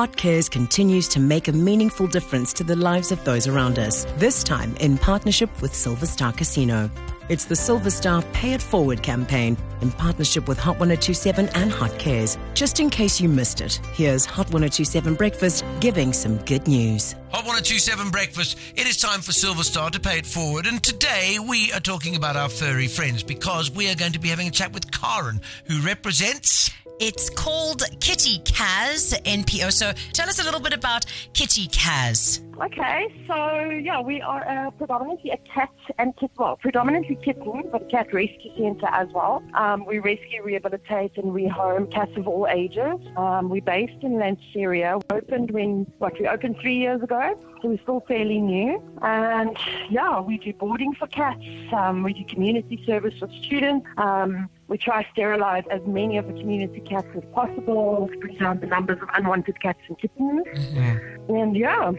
Hot Cares continues to make a meaningful difference to the lives of those around us, this time in partnership with Silverstar Casino. It's the Silverstar Pay It Forward campaign in partnership with Hot 1027 and Hot Cares. Just in case you missed it, here's Hot 1027 Breakfast giving some good news. Hot 1027 Breakfast. It is time for Silverstar to pay it forward. And today we are talking about our furry friends because we are going to be having a chat with Karen, who represents. It's called Kitty Kazz NPO. So tell us a little bit about Kitty Kazz. Okay, so yeah, we are uh, predominantly a cat and kitten, well, predominantly kitten, but a cat rescue centre as well. Um, we rescue, rehabilitate, and rehome cats of all ages. Um, we're based in Lanseria. We opened when, what, we opened three years ago, so we're still fairly new. And yeah, we do boarding for cats, um, we do community service for students. Um, we try to sterilize as many of the community cats as possible, to bring down the numbers of unwanted cats and kittens. Mm-hmm. And yeah.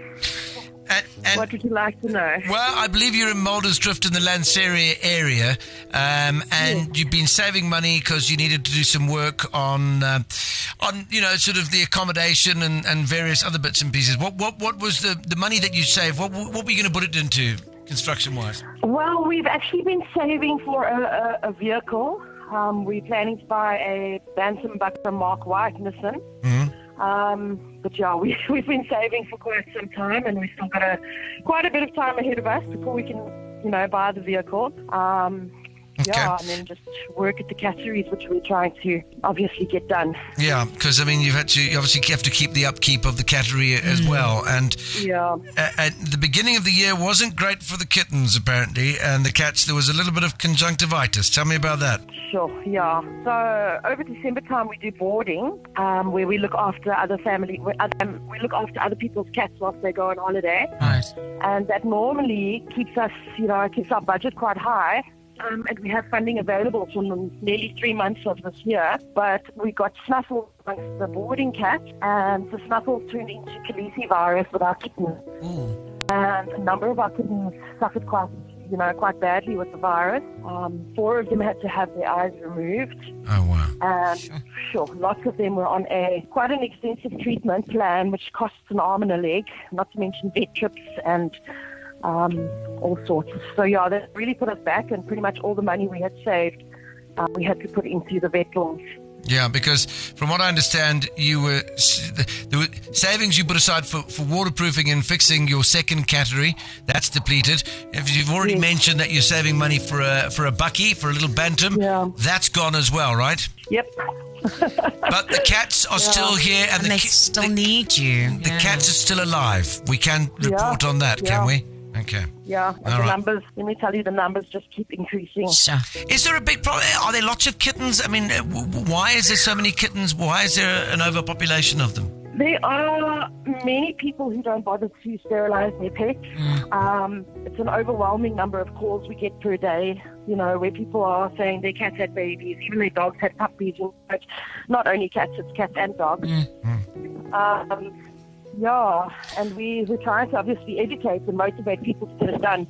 And, and, what would you like to know? Well, I believe you're in Muldersdrift in the Lanseria area, um, and yes. you've been saving money because you needed to do some work on, uh, on you know, sort of the accommodation and, and various other bits and pieces. What what what was the, the money that you saved? What what were you going to put it into, construction wise? Well, we've actually been saving for a, a, a vehicle. Um, we're planning to buy a Bantam Bakkie from Mark White Nissan. Mm-hmm. Um, but yeah, we, we've been saving for quite some time, and we've still got a quite a bit of time ahead of us before we can, you know, buy the vehicle. Um, Okay. Yeah, and then just work at the catteries, which we're trying to obviously get done. Yeah, because I mean, you've had to you obviously have to keep the upkeep of the cattery as well, and yeah, at the beginning of the year wasn't great for the kittens apparently, and the cats. There was a little bit of conjunctivitis. Tell me about that. Sure. Yeah. So over December time, we do boarding, um, where we look after other family, we, um, we look after other people's cats whilst they go on holiday. Right. And that normally keeps us, you know, keeps our budget quite high um, and we have funding available for nearly three months of this year. But we got snuffles amongst the boarding cats, and the snuffles turned into calicivirus with our kittens. And a number of our kittens suffered quite, you know, quite badly with the virus. Um, four of them had to have their eyes removed. Oh wow! And sure. sure, lots of them were on a quite an extensive treatment plan, which costs an arm and a leg, not to mention vet trips and um, all sorts. So yeah, that really put us back, and pretty much all the money we had saved, uh, we had to put into the vet loans. Yeah, because from what I understand, you were the savings you put aside for, for waterproofing and fixing your second cattery. That's depleted. If you've already yes. mentioned that you're saving money for a for a bakkie for a little bantam, yeah. that's gone as well, right? Yep. but the cats are yeah. still here, and, and the they ki- still the, need you. The yeah. cats are still alive. We can report on that, can we? Okay. Yeah, All the right. numbers, let me tell you, the numbers just keep increasing. Sure. Is there a big problem? Are there lots of kittens? I mean, uh, w- w- why is there so many kittens? Why is there an overpopulation of them? There are many people who don't bother to sterilize their pets. Mm. Um, it's an overwhelming number of calls we get per day, you know, where people are saying their cats had babies, even their dogs had puppies. But not only cats, it's cats and dogs. Mm. Um, yeah, and we, we're trying to obviously educate and motivate people to get it done.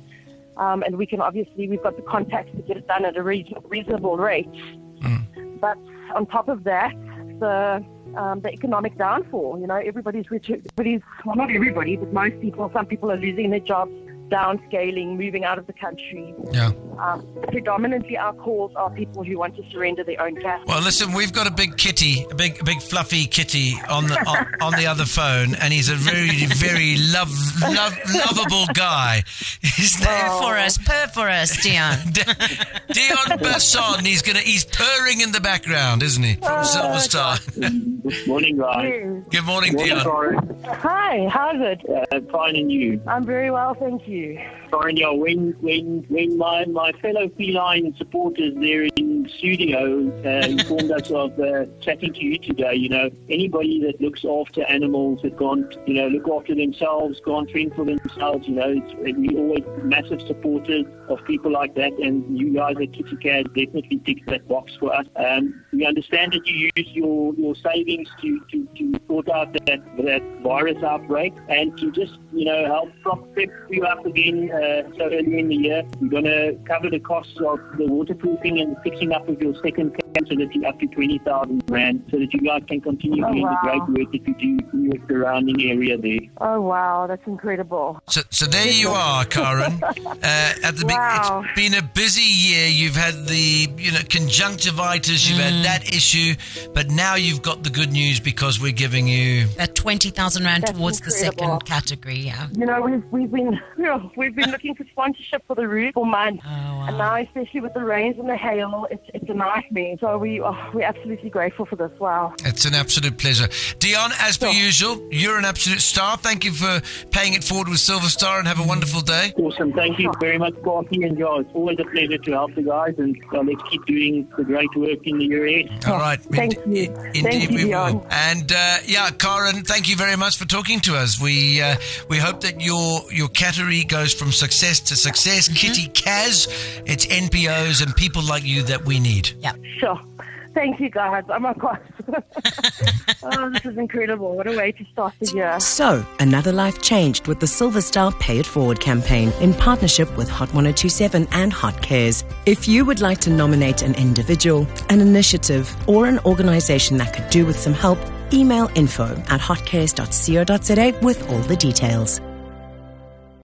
Um, and we can obviously, we've got the contacts to get it done at a reason, reasonable rate. Mm. But on top of that, the um, the economic downfall. You know, everybody's, everybody's, well, not everybody, but most people, some people are losing their jobs, downscaling, moving out of the country. Yeah. Um, predominantly, our calls are people who want to surrender their own cat. Well, listen, we've got a big kitty, a big, big fluffy kitty on the on, on the other phone, and he's a very, very love, love, lovable guy. His name Purr for us, purr for us, Dion. Dion Basson. He's gonna, he's purring in the background, isn't he? From Silverstar. Good morning, guys. Good morning, Morning, Dion. Hi, how's it? Uh, fine, and you? I'm very well, thank you. Corin, yeah, when, when, when my, my fellow feline supporters there in studio uh, informed us of uh, chatting to you today, you know, anybody that looks after animals that can't, you know, look after themselves, can't fend for themselves, you know, it's, we always massive supporters of people like that, and you guys at Kitty Cat definitely tick that box for us. Um, we understand that you use your, your savings to, to, to sort out that, that virus outbreak and to just, you know, help prop prep you up again uh, so early in the year. We're going to cover the costs of the waterproofing and the fixing up of your second facility up to 20,000 Rand so that you guys can continue Oh, doing wow. the great work that you do in your surrounding area there. Oh, wow. That's incredible. So, so there you are, Karen. Uh, at the big, Wow. it's been a busy year. You've had the you know conjunctivitis. You've had that issue, but now you've got the good news because we're giving you. At 20,000 Rand That's towards the second cattery, yeah. You know, we've, we've been you know, we've been looking for sponsorship for the roof for months, Oh, wow. and now especially with the rains and the hail, it's it's a nightmare. So we oh, we're absolutely grateful for this. Wow. It's an absolute pleasure, Dion. As per Sure. usual, you're an absolute star. Thank you for paying it forward with Silverstar, and have a wonderful day. Awesome. Thank you very much, Coffee and Joe. It's always a pleasure to help the guys, and uh, let's keep doing the great work in the year ahead. All right. Thank Ind- you. i- Thank Indeed, you, we Dion. will. And uh, yeah, Karen, thank you very much for talking to us. We uh, we hope that your your cattery goes from success to success. Mm-hmm. Kitty Kazz, it's NPOs and people like you that we need. Yeah. Sure. Thank you, guys. Oh my gosh. oh, this is incredible. What a way to start the year. So, another life changed with the Silverstar Pay It Forward campaign in partnership with Hot 1027 and Hot Cares. If you would like to nominate an individual, an initiative, or an organization that could do with some help, email info at hotcares.co.za with all the details.